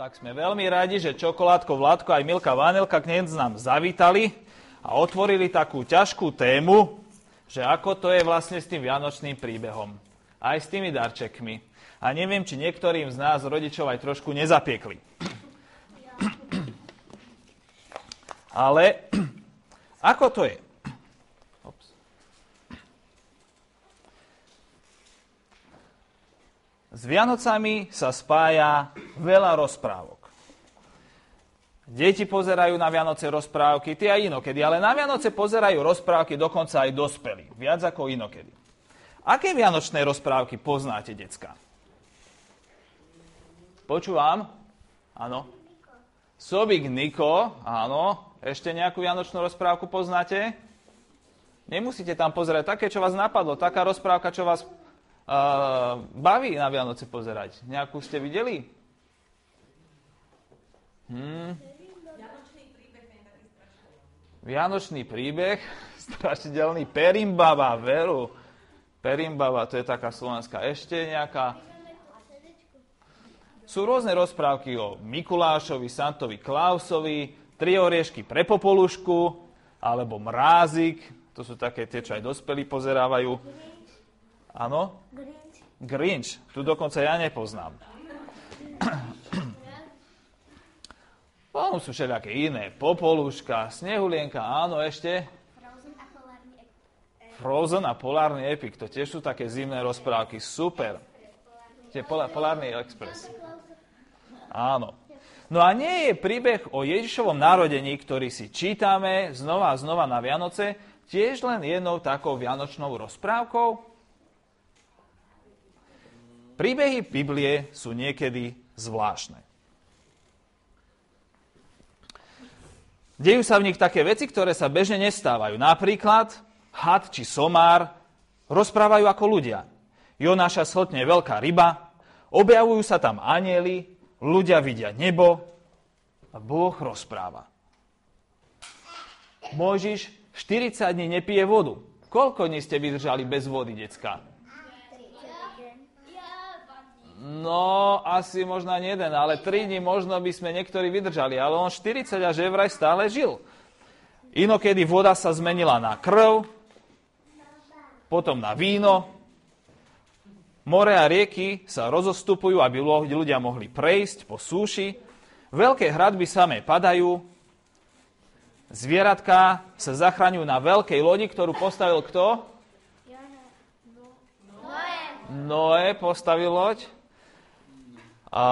Tak sme veľmi radi, že Čokoládko, Vládko aj Milka Vanilka k nám zavítali a otvorili takú ťažkú tému, že ako to je vlastne s tým vianočným príbehom. Aj s tými darčekmi. A neviem, či niektorým z nás rodičov aj trošku nezapiekli. Ale ako to je? S Vianocami sa spája veľa rozprávok. Deti pozerajú na Vianoce rozprávky, ty aj inokedy, ale na Vianoce pozerajú rozprávky dokonca aj dospelí, viac ako inokedy. Aké vianočné rozprávky poznáte, decka? Počúvam? Áno. Sobik Niko, áno. Ešte nejakú vianočnú rozprávku poznáte? Nemusíte tam pozerať také, čo vás napadlo. Taká rozprávka, čo vás uh, baví na Vianoce pozerať? Nejakú ste videli? Hmm. Vianočný príbeh, strašidelný, Perimbaba, veru. Perimbaba, to je taká slovenská ešte nejaká. Sú rôzne rozprávky o Mikulášovi, Santovi Klausovi, tri oriešky pre popolušku, alebo mrázik, to sú také tie, čo aj dospelí pozerávajú. Áno? Grinch. Grinch. Tu dokonca ja nepoznám. Potom sú všelijaké iné. Popoluška, Snehulienka, áno, ešte. Frozen a Polárny Epic. To tiež sú také zimné rozprávky. Super. Tie Polárny Express. Áno. No a nie je príbeh o Ježišovom narodení, ktorý si čítame znova a znova na Vianoce, tiež len jednou takou vianočnou rozprávkou? Príbehy Biblie sú niekedy zvláštne. Dejú sa v nich také veci, ktoré sa bežne nestávajú. Napríklad had či somár rozprávajú ako ľudia. Jonáša sltne veľká ryba, objavujú sa tam anieli, ľudia vidia nebo a Boh rozpráva. Mojžiš 40 dní nepije vodu. Koľko dní ste vydržali bez vody, decka? No, asi možno jeden, ale 3 dní možno by sme niektorí vydržali, ale on 40 a že vraj stále žil. Inokedy voda sa zmenila na krv, potom na víno. More a rieky sa rozostupujú, aby ľudia mohli prejsť po súši. Veľké hradby samé padajú. Zvieratka sa zachraňujú na veľkej lodi, ktorú postavil kto? Noé postavil loď. A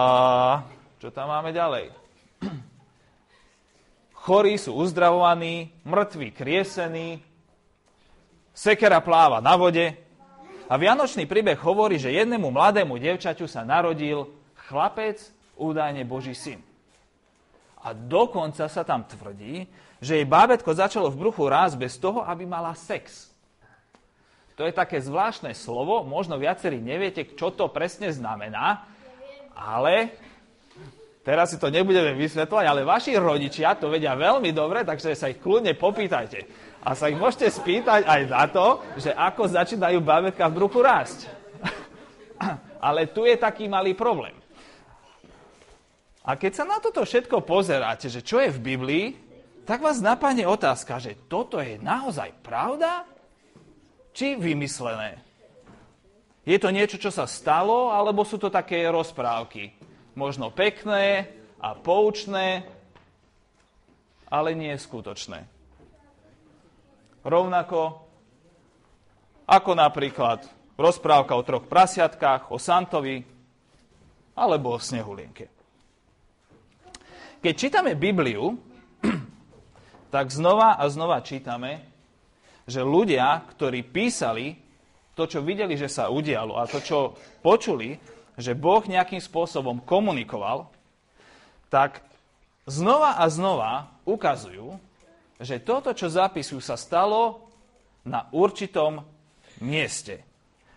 čo tam máme ďalej? Chorí sú uzdravovaní, mŕtvi kriesení, sekera pláva na vode. A Vianočný príbeh hovorí, že jednému mladému devčaťu sa narodil chlapec, údajne Boží syn. A dokonca sa tam tvrdí, že jej bábetko začalo v bruchu rásť bez toho, aby mala sex. To je také zvláštne slovo, možno viacerí neviete, čo to presne znamená, ale teraz si to nebudeme vysvetľovať, ale vaši rodičia to vedia veľmi dobre, takže sa ich kľudne popýtajte. A sa ich môžete spýtať aj na to, že ako začínajú babetka v bruchu rásť. ale tu je taký malý problém. A keď sa na toto všetko pozeráte, že čo je v Biblii, tak vás napadne otázka, že toto je naozaj pravda? Či vymyslené? Je to niečo, čo sa stalo, alebo sú to také rozprávky? Možno pekné a poučné, ale nie skutočné. Rovnako ako napríklad rozprávka o troch prasiatkách, o Santovi alebo o Snehulienke. Keď čítame Bibliu, tak znova a znova čítame, že ľudia, ktorí písali to, čo videli, že sa udialo a to, čo počuli, že Boh nejakým spôsobom komunikoval, tak znova a znova ukazujú, že toto, čo zapisujú, sa stalo na určitom mieste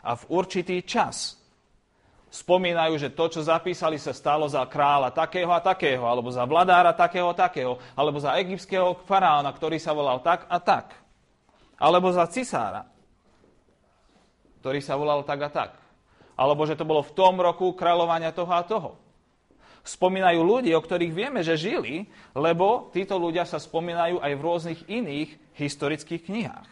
a v určitý čas. Spomínajú, že to, čo zapísali, sa stalo za kráľa takého a takého, alebo za vladára takého a takého, alebo za egyptského faraóna, ktorý sa volal tak a tak, alebo za cisára ktorý sa volal tak a tak. Alebo že to bolo v tom roku kráľovania toho a toho. Spomínajú ľudí, o ktorých vieme, že žili, lebo títo ľudia sa spomínajú aj v rôznych iných historických knihách.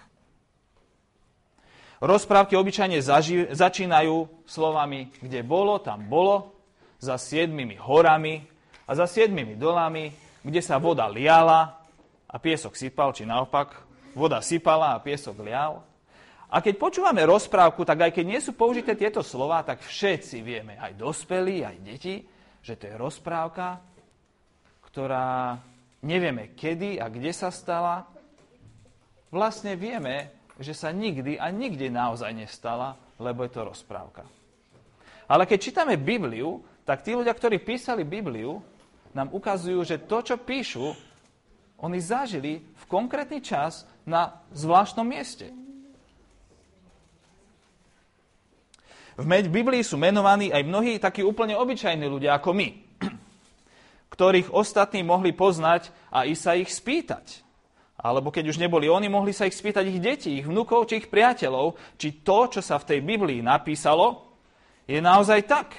Rozprávky obyčajne zaži- začínajú slovami, kde bolo, tam bolo, za siedmimi horami a za siedmimi dolami, kde sa voda liala a piesok sypal, či naopak, voda sypala a piesok lial. A keď počúvame rozprávku, tak aj keď nie sú použité tieto slova, tak všetci vieme, aj dospelí, aj deti, že to je rozprávka, ktorá nevieme kedy a kde sa stala. Vlastne vieme, že sa nikdy a nikde naozaj nestala, lebo je to rozprávka. Ale keď čítame Bibliu, tak tí ľudia, ktorí písali Bibliu, nám ukazujú, že to, čo píšu, oni zažili v konkrétny čas na zvláštnom mieste. V Biblii sú menovaní aj mnohí takí úplne obyčajní ľudia ako my, ktorých ostatní mohli poznať a i sa ich spýtať. Alebo keď už neboli oni, mohli sa ich spýtať ich deti, ich vnukov či ich priateľov, či to, čo sa v tej Biblii napísalo, je naozaj tak.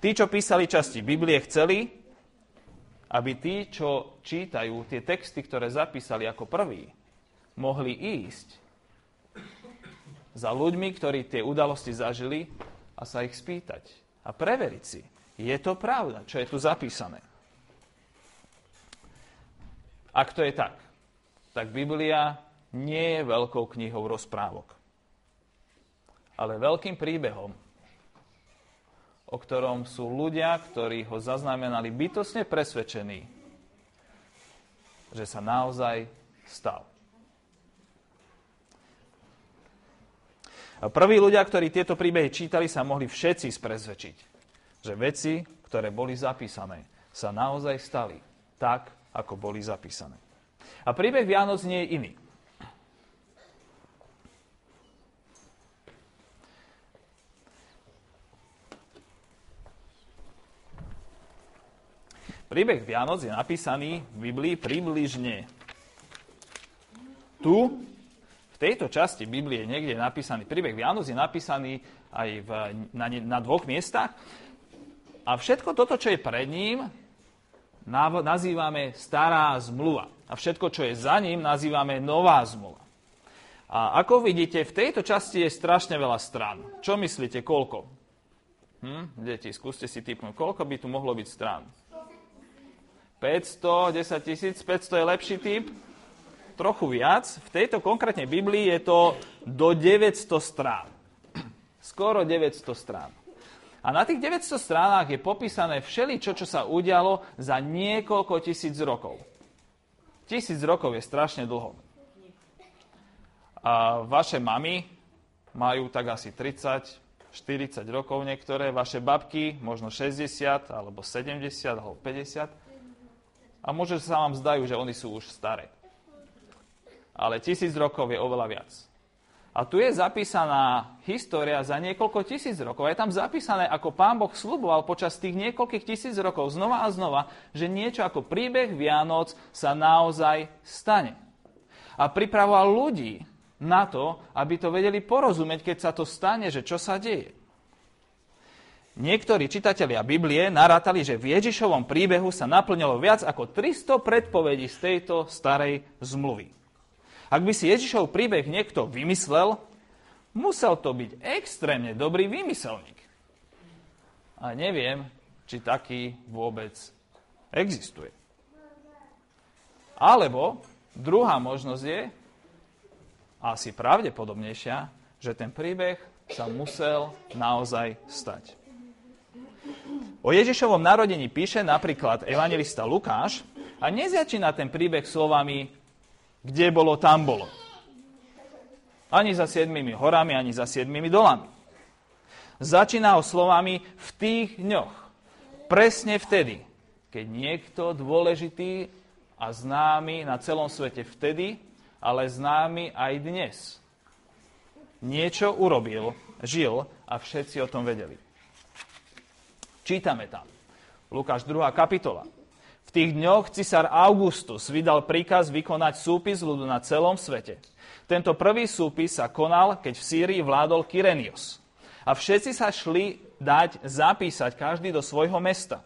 Tí, čo písali časti Biblie, chceli, aby tí, čo čítajú tie texty, ktoré zapísali ako prví, mohli ísť za ľuďmi, ktorí tie udalosti zažili a sa ich spýtať a preveriť si, je to pravda, čo je tu zapísané. Ak to je tak, tak Biblia nie je veľkou knihou rozprávok, ale veľkým príbehom, o ktorom sú ľudia, ktorí ho zaznamenali bytosne presvedčení, že sa naozaj stal. Prví ľudia, ktorí tieto príbehy čítali, sa mohli všetci sprezvečiť, že veci, ktoré boli zapísané, sa naozaj stali tak, ako boli zapísané. A príbeh Vianoc nie je iný. Príbeh Vianoc je napísaný v Biblii približne tu, v tejto časti Biblie niekde je napísaný, príbeh Vianoc je napísaný aj v, na, na dvoch miestach. A všetko toto, čo je pred ním, nazývame stará zmluva. A všetko, čo je za ním, nazývame nová zmluva. A ako vidíte, v tejto časti je strašne veľa strán. Čo myslíte, koľko? Hm? Deti, skúste si typnúť, koľko by tu mohlo byť strán? 500, 10 tisíc, 500 je lepší typ? Trochu viac. V tejto konkrétnej Biblii je to do 900 strán. Skoro 900 strán. A na tých 900 stránach je popísané všeličo, čo sa udialo za niekoľko tisíc rokov. Tisíc rokov je strašne dlho. A vaše mamy majú tak asi 30, 40 rokov niektoré, vaše babky možno 60, alebo 70, alebo 50. A môže sa vám zdajú, že oni sú už staré ale tisíc rokov je oveľa viac. A tu je zapísaná história za niekoľko tisíc rokov. Je tam zapísané, ako pán Boh sluboval počas tých niekoľkých tisíc rokov znova a znova, že niečo ako príbeh Vianoc sa naozaj stane. A pripravoval ľudí na to, aby to vedeli porozumieť, keď sa to stane, že čo sa deje. Niektorí čitatelia Biblie narátali, že v Ježišovom príbehu sa naplnilo viac ako 300 predpovedí z tejto starej zmluvy. Ak by si Ježišov príbeh niekto vymyslel, musel to byť extrémne dobrý vymyselník. A neviem, či taký vôbec existuje. Alebo druhá možnosť je, asi pravdepodobnejšia, že ten príbeh sa musel naozaj stať. O Ježišovom narodení píše napríklad evangelista Lukáš a nezačína ten príbeh slovami kde bolo, tam bolo. Ani za siedmými horami, ani za siedmými dolami. Začína ho slovami v tých dňoch. Presne vtedy, keď niekto dôležitý a známy na celom svete vtedy, ale známy aj dnes. Niečo urobil, žil a všetci o tom vedeli. Čítame tam. Lukáš 2. kapitola. V tých dňoch cisár Augustus vydal príkaz vykonať súpis ľudu na celom svete. Tento prvý súpis sa konal, keď v Sýrii vládol Kyrenios. A všetci sa šli dať zapísať každý do svojho mesta.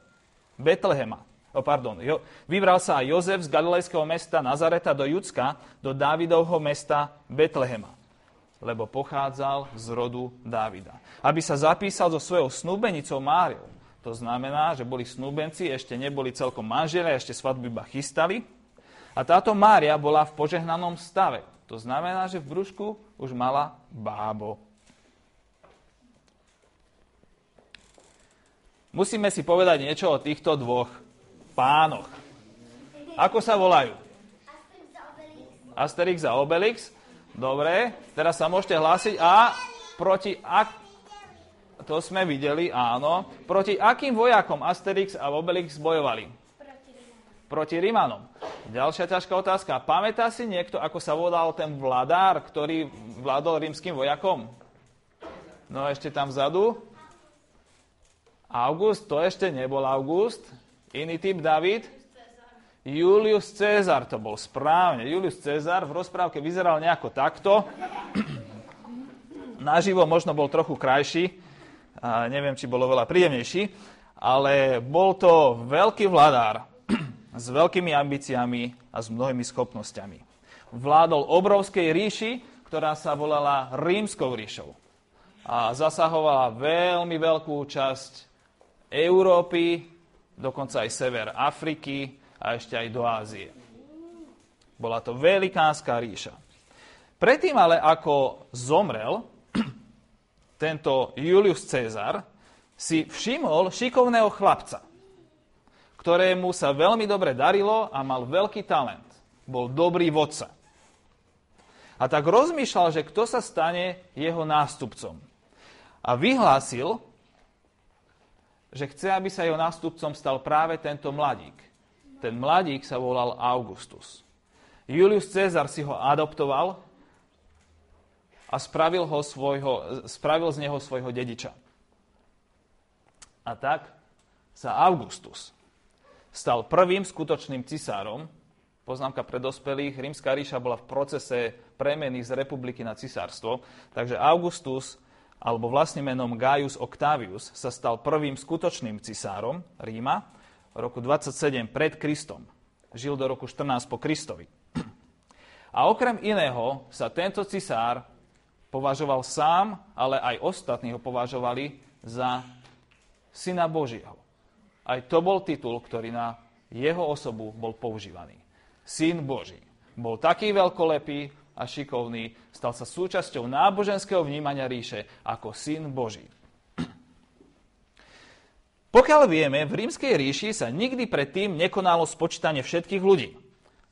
Betlehema. O, pardon, jo, vybral sa aj Jozef z galilejského mesta Nazareta do Judska, do Dávidovho mesta Betlehema lebo pochádzal z rodu Dávida. Aby sa zapísal so svojou snúbenicou Máriou. To znamená, že boli snúbenci, ešte neboli celkom manželia, ešte svadbu iba chystali. A táto Mária bola v požehnanom stave. To znamená, že v brúšku už mala bábo. Musíme si povedať niečo o týchto dvoch pánoch. Ako sa volajú? Asterix a Obelix. Dobre, teraz sa môžete hlásiť. A proti ak... To sme videli, áno. Proti akým vojakom Asterix a Obelix bojovali? Proti Rimanom. Ďalšia ťažká otázka. Pamätá si niekto, ako sa volal ten vladár, ktorý vládol rímským vojakom? No ešte tam vzadu. August, to ešte nebol August. Iný typ David. Julius Cezar to bol správne. Julius Cezar v rozprávke vyzeral nejako takto. Naživo možno bol trochu krajší, a neviem, či bolo veľa príjemnejší, ale bol to veľký vladár s veľkými ambíciami a s mnohými schopnosťami. Vládol obrovskej ríši, ktorá sa volala Rímskou ríšou. A zasahovala veľmi veľkú časť Európy, dokonca aj sever Afriky, a ešte aj do Ázie. Bola to velikánska ríša. Predtým ale, ako zomrel tento Julius Cezar, si všimol šikovného chlapca, ktorému sa veľmi dobre darilo a mal veľký talent. Bol dobrý vodca. A tak rozmýšľal, že kto sa stane jeho nástupcom. A vyhlásil, že chce, aby sa jeho nástupcom stal práve tento mladík. Ten mladík sa volal Augustus. Julius Cezar si ho adoptoval a spravil, ho svojho, spravil z neho svojho dediča. A tak sa Augustus stal prvým skutočným cisárom. Poznámka pre dospelých, rímska ríša bola v procese premeny z republiky na cisárstvo, takže Augustus, alebo vlastným menom Gaius Octavius, sa stal prvým skutočným cisárom Ríma roku 27 pred Kristom. Žil do roku 14 po Kristovi. A okrem iného sa tento cisár považoval sám, ale aj ostatní ho považovali za syna Božieho. Aj to bol titul, ktorý na jeho osobu bol používaný. Syn Boží. Bol taký veľkolepý a šikovný, stal sa súčasťou náboženského vnímania ríše ako syn Boží. Pokiaľ vieme, v rímskej ríši sa nikdy predtým nekonalo spočítanie všetkých ľudí.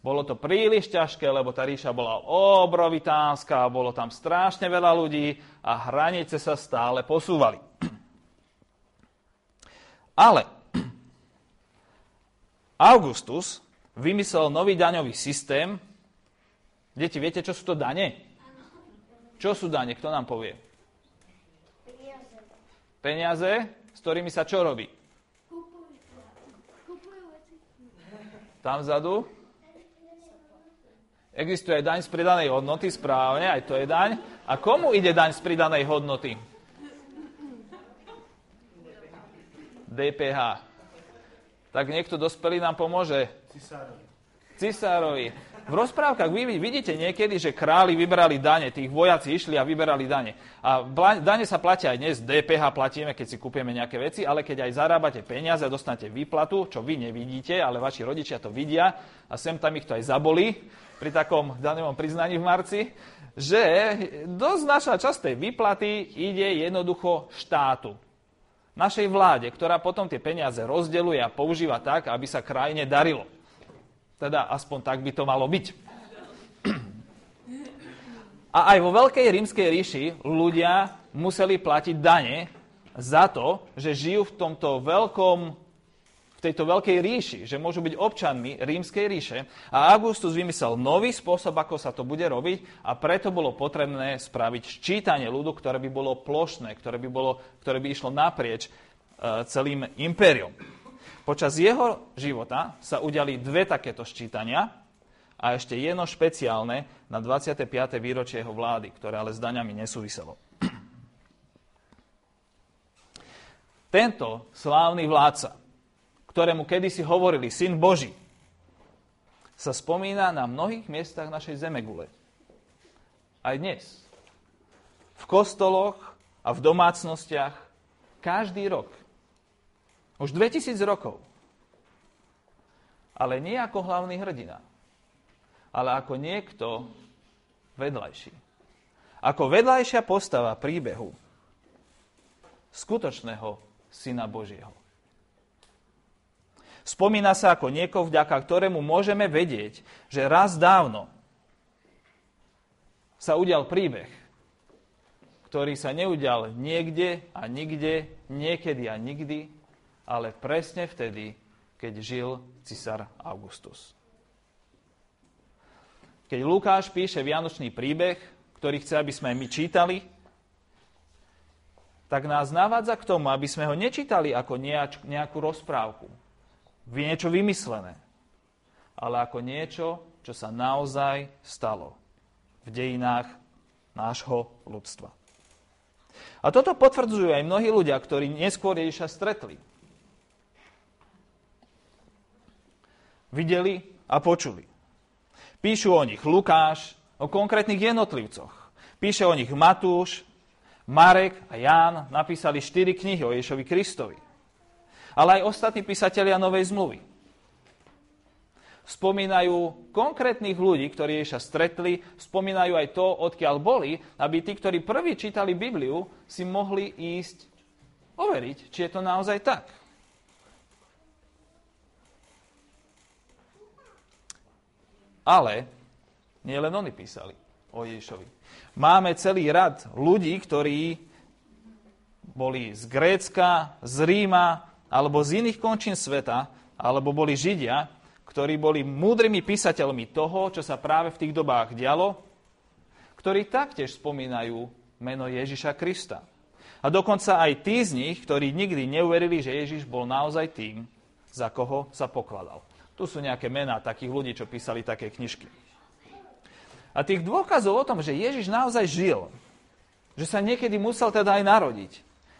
Bolo to príliš ťažké, lebo tá ríša bola obrovitánska, bolo tam strašne veľa ľudí a hranice sa stále posúvali. Ale Augustus vymyslel nový daňový systém. Deti, viete, čo sú to dane? Čo sú dane? Kto nám povie? Peniaze. S ktorými sa čo robí? Tam vzadu? Existuje aj daň z pridanej hodnoty, správne, aj to je daň. A komu ide daň z pridanej hodnoty? DPH. Tak niekto dospelý nám pomôže? Cisárovi. Cisárovi. V rozprávkach vy vidíte niekedy, že králi vyberali dane, tých vojaci išli a vyberali dane. A dane sa platia aj dnes, DPH platíme, keď si kúpime nejaké veci, ale keď aj zarábate peniaze a dostanete výplatu, čo vy nevidíte, ale vaši rodičia to vidia a sem tam ich to aj zabolí pri takom daňovom priznaní v marci, že dosť naša časť tej výplaty ide jednoducho štátu. Našej vláde, ktorá potom tie peniaze rozdeluje a používa tak, aby sa krajine darilo. Teda aspoň tak by to malo byť. A aj vo Veľkej rímskej ríši ľudia museli platiť dane za to, že žijú v tomto veľkom v tejto veľkej ríši, že môžu byť občanmi rímskej ríše. A Augustus vymyslel nový spôsob, ako sa to bude robiť a preto bolo potrebné spraviť ščítanie ľudu, ktoré by bolo plošné, ktoré by, bolo, ktoré by išlo naprieč e, celým impériom. Počas jeho života sa udiali dve takéto ščítania a ešte jedno špeciálne na 25. výročie jeho vlády, ktoré ale s daňami nesúviselo. Tento slávny vládca, ktorému kedysi hovorili Syn Boží, sa spomína na mnohých miestach našej zemegule. Aj dnes. V kostoloch a v domácnostiach každý rok. Už 2000 rokov. Ale nie ako hlavný hrdina, ale ako niekto vedľajší. Ako vedľajšia postava príbehu skutočného Syna Božieho. Spomína sa ako niekoho, vďaka ktorému môžeme vedieť, že raz dávno sa udial príbeh, ktorý sa neudial niekde a nikde, niekedy a nikdy, ale presne vtedy, keď žil cisár Augustus. Keď Lukáš píše Vianočný príbeh, ktorý chce, aby sme my čítali, tak nás navádza k tomu, aby sme ho nečítali ako nejakú rozprávku, niečo vymyslené, ale ako niečo, čo sa naozaj stalo v dejinách nášho ľudstva. A toto potvrdzujú aj mnohí ľudia, ktorí neskôr Ježiša stretli. Videli a počuli. Píšu o nich Lukáš, o konkrétnych jednotlivcoch. Píše o nich Matúš, Marek a Ján napísali štyri knihy o Ježovi Kristovi ale aj ostatní písatelia Novej zmluvy. Spomínajú konkrétnych ľudí, ktorí sa stretli, spomínajú aj to, odkiaľ boli, aby tí, ktorí prví čítali Bibliu, si mohli ísť overiť, či je to naozaj tak. Ale nie len oni písali o Ježišovi. Máme celý rad ľudí, ktorí boli z Grécka, z Ríma, alebo z iných končín sveta, alebo boli Židia, ktorí boli múdrymi písateľmi toho, čo sa práve v tých dobách dialo, ktorí taktiež spomínajú meno Ježiša Krista. A dokonca aj tí z nich, ktorí nikdy neuverili, že Ježiš bol naozaj tým, za koho sa pokladal. Tu sú nejaké mená takých ľudí, čo písali také knižky. A tých dôkazov o tom, že Ježiš naozaj žil, že sa niekedy musel teda aj narodiť,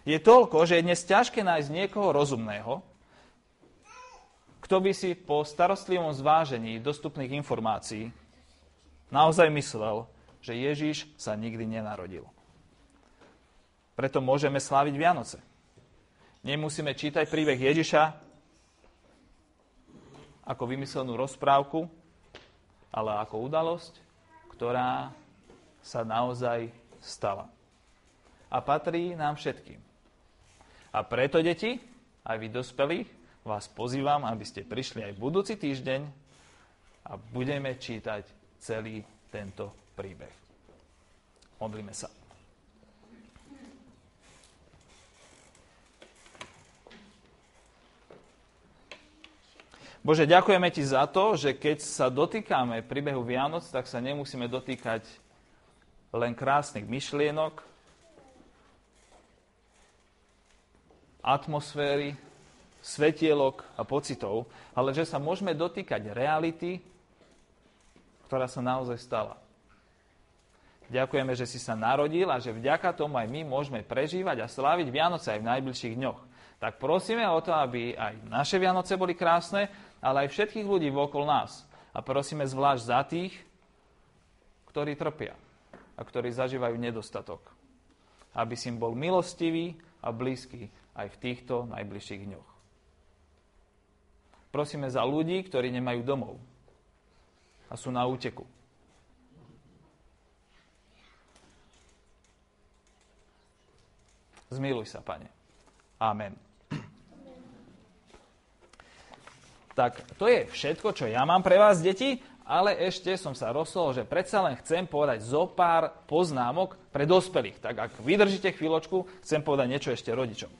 je toľko, že je dnes ťažké nájsť niekoho rozumného, kto by si po starostlivom zvážení dostupných informácií naozaj myslel, že Ježiš sa nikdy nenarodil. Preto môžeme sláviť Vianoce. Nemusíme čítať príbeh Ježiša ako vymyslenú rozprávku, ale ako udalosť, ktorá sa naozaj stala. A patrí nám všetkým. A preto, deti, aj vy dospelí, vás pozývam, aby ste prišli aj budúci týždeň a budeme čítať celý tento príbeh. Modlíme sa. Bože, ďakujeme Ti za to, že keď sa dotýkame príbehu Vianoc, tak sa nemusíme dotýkať len krásnych myšlienok, atmosféry, svetielok a pocitov, ale že sa môžeme dotýkať reality, ktorá sa naozaj stala. Ďakujeme, že si sa narodil a že vďaka tomu aj my môžeme prežívať a sláviť Vianoce aj v najbližších dňoch. Tak prosíme o to, aby aj naše Vianoce boli krásne, ale aj všetkých ľudí vokol nás. A prosíme zvlášť za tých, ktorí trpia a ktorí zažívajú nedostatok. Aby si im bol milostivý a blízky aj v týchto najbližších dňoch. Prosíme za ľudí, ktorí nemajú domov a sú na úteku. Zmiluj sa, Pane. Amen. Tak to je všetko, čo ja mám pre vás, deti ale ešte som sa rozhodol, že predsa len chcem povedať zo pár poznámok pre dospelých. Tak ak vydržíte chvíľočku, chcem povedať niečo ešte rodičom.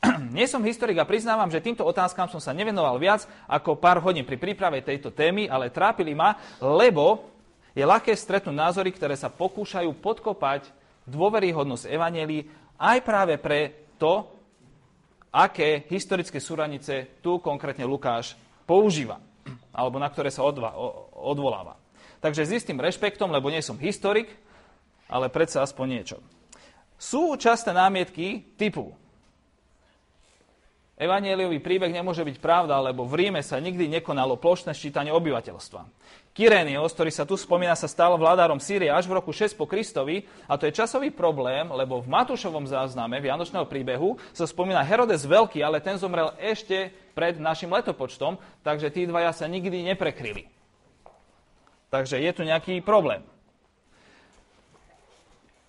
Nie som historik a priznávam, že týmto otázkam som sa nevenoval viac ako pár hodín pri príprave tejto témy, ale trápili ma, lebo je ľahké stretnúť názory, ktoré sa pokúšajú podkopať dôveryhodnosť Evangelii aj práve pre to, aké historické súranice tu konkrétne Lukáš používa alebo na ktoré sa odva, odvoláva. Takže s istým rešpektom, lebo nie som historik, ale predsa aspoň niečo. Sú časté námietky typu Evangeliový príbeh nemôže byť pravda, lebo v Ríme sa nikdy nekonalo plošné ščítanie obyvateľstva. Kyrenios, ktorý sa tu spomína, sa stal vládárom Sýrie až v roku 6 po Kristovi a to je časový problém, lebo v Matúšovom zázname Vianočného príbehu sa spomína Herodes Veľký, ale ten zomrel ešte pred našim letopočtom, takže tí dvaja sa nikdy neprekryli. Takže je tu nejaký problém.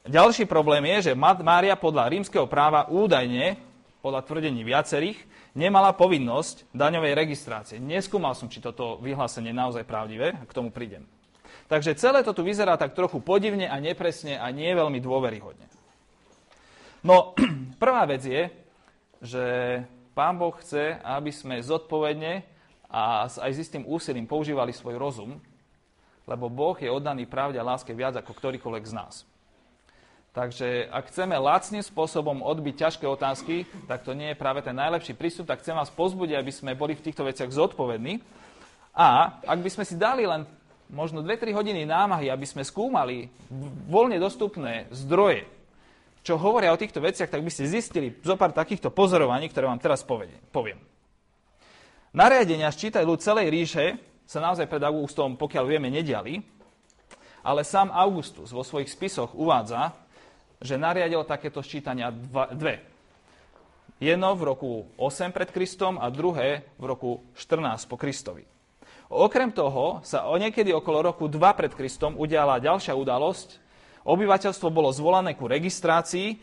Ďalší problém je, že Mária podľa rímskeho práva údajne podľa tvrdení viacerých, nemala povinnosť daňovej registrácie. Neskúmal som, či toto vyhlásenie je naozaj pravdivé, k tomu prídem. Takže celé to tu vyzerá tak trochu podivne a nepresne a nie veľmi dôveryhodne. No, prvá vec je, že Pán Boh chce, aby sme zodpovedne a aj s istým úsilím používali svoj rozum, lebo Boh je oddaný pravde a láske viac ako ktorýkoľvek z nás. Takže ak chceme lacným spôsobom odbiť ťažké otázky, tak to nie je práve ten najlepší prístup, tak chcem vás pozbudiť, aby sme boli v týchto veciach zodpovední. A ak by sme si dali len možno 2-3 hodiny námahy, aby sme skúmali voľne dostupné zdroje, čo hovoria o týchto veciach, tak by ste zistili zo pár takýchto pozorovaní, ktoré vám teraz poviem. Nariadenia ščítaj ľud celej ríše sa naozaj pred Augustom, pokiaľ vieme, nediali, ale sám Augustus vo svojich spisoch uvádza, že nariadil takéto ščítania dva, dve. Jedno v roku 8 pred Kristom a druhé v roku 14 po Kristovi. Okrem toho sa niekedy okolo roku 2 pred Kristom udiala ďalšia udalosť. Obyvateľstvo bolo zvolané ku registrácii,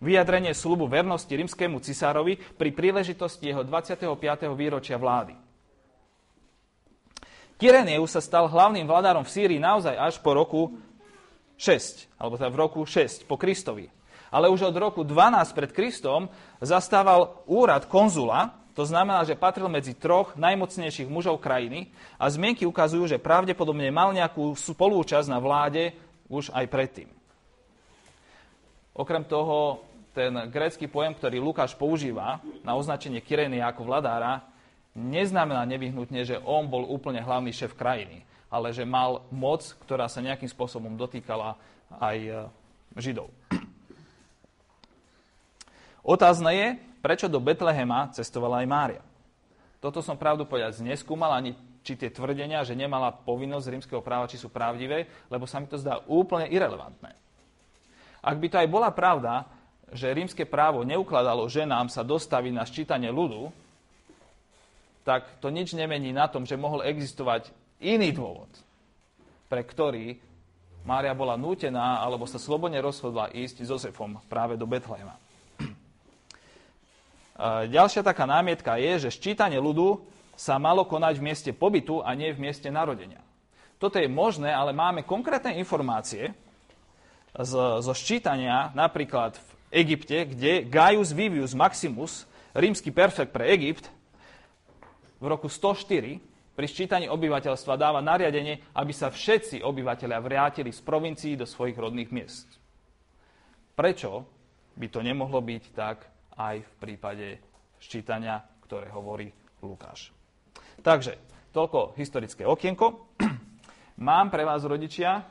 vyjadrenie slubu vernosti rímskému cisárovi pri príležitosti jeho 25. výročia vlády. Kyrenius sa stal hlavným vládárom v Sýrii naozaj až po roku 6, alebo teda v roku 6 po Kristovi. Ale už od roku 12 pred Kristom zastával úrad konzula, to znamená, že patril medzi troch najmocnejších mužov krajiny a zmienky ukazujú, že pravdepodobne mal nejakú spolúčasť na vláde už aj predtým. Okrem toho, ten grécky pojem, ktorý Lukáš používa na označenie Kyrenia ako vladára, neznamená nevyhnutne, že on bol úplne hlavný šéf krajiny ale že mal moc, ktorá sa nejakým spôsobom dotýkala aj e, Židov. Otázne je, prečo do Betlehema cestovala aj Mária. Toto som pravdu povedať neskúmal, ani či tie tvrdenia, že nemala povinnosť rímskeho práva, či sú pravdivé, lebo sa mi to zdá úplne irrelevantné. Ak by to aj bola pravda, že rímske právo neukladalo ženám sa dostaviť na ščítanie ľudu, tak to nič nemení na tom, že mohol existovať iný dôvod, pre ktorý Mária bola nútená alebo sa slobodne rozhodla ísť s Jozefom práve do Betlehema. Ďalšia taká námietka je, že ščítanie ľudu sa malo konať v mieste pobytu a nie v mieste narodenia. Toto je možné, ale máme konkrétne informácie zo ščítania napríklad v Egypte, kde Gaius Vivius Maximus, rímsky perfekt pre Egypt, v roku 104 pri ščítaní obyvateľstva dáva nariadenie, aby sa všetci obyvateľia vrátili z provincií do svojich rodných miest. Prečo by to nemohlo byť tak aj v prípade ščítania, ktoré hovorí Lukáš? Takže, toľko historické okienko. Mám pre vás, rodičia,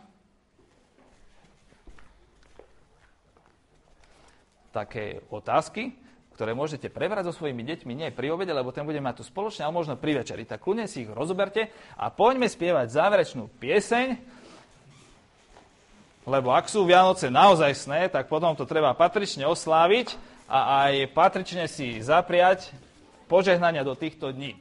také otázky ktoré môžete prebrať so svojimi deťmi nie pri obede, lebo ten bude mať tu spoločne, ale možno pri večeri. Tak kľudne si ich rozoberte a poďme spievať záverečnú pieseň, lebo ak sú Vianoce naozaj sné, tak potom to treba patrične osláviť a aj patrične si zapriať požehnania do týchto dní.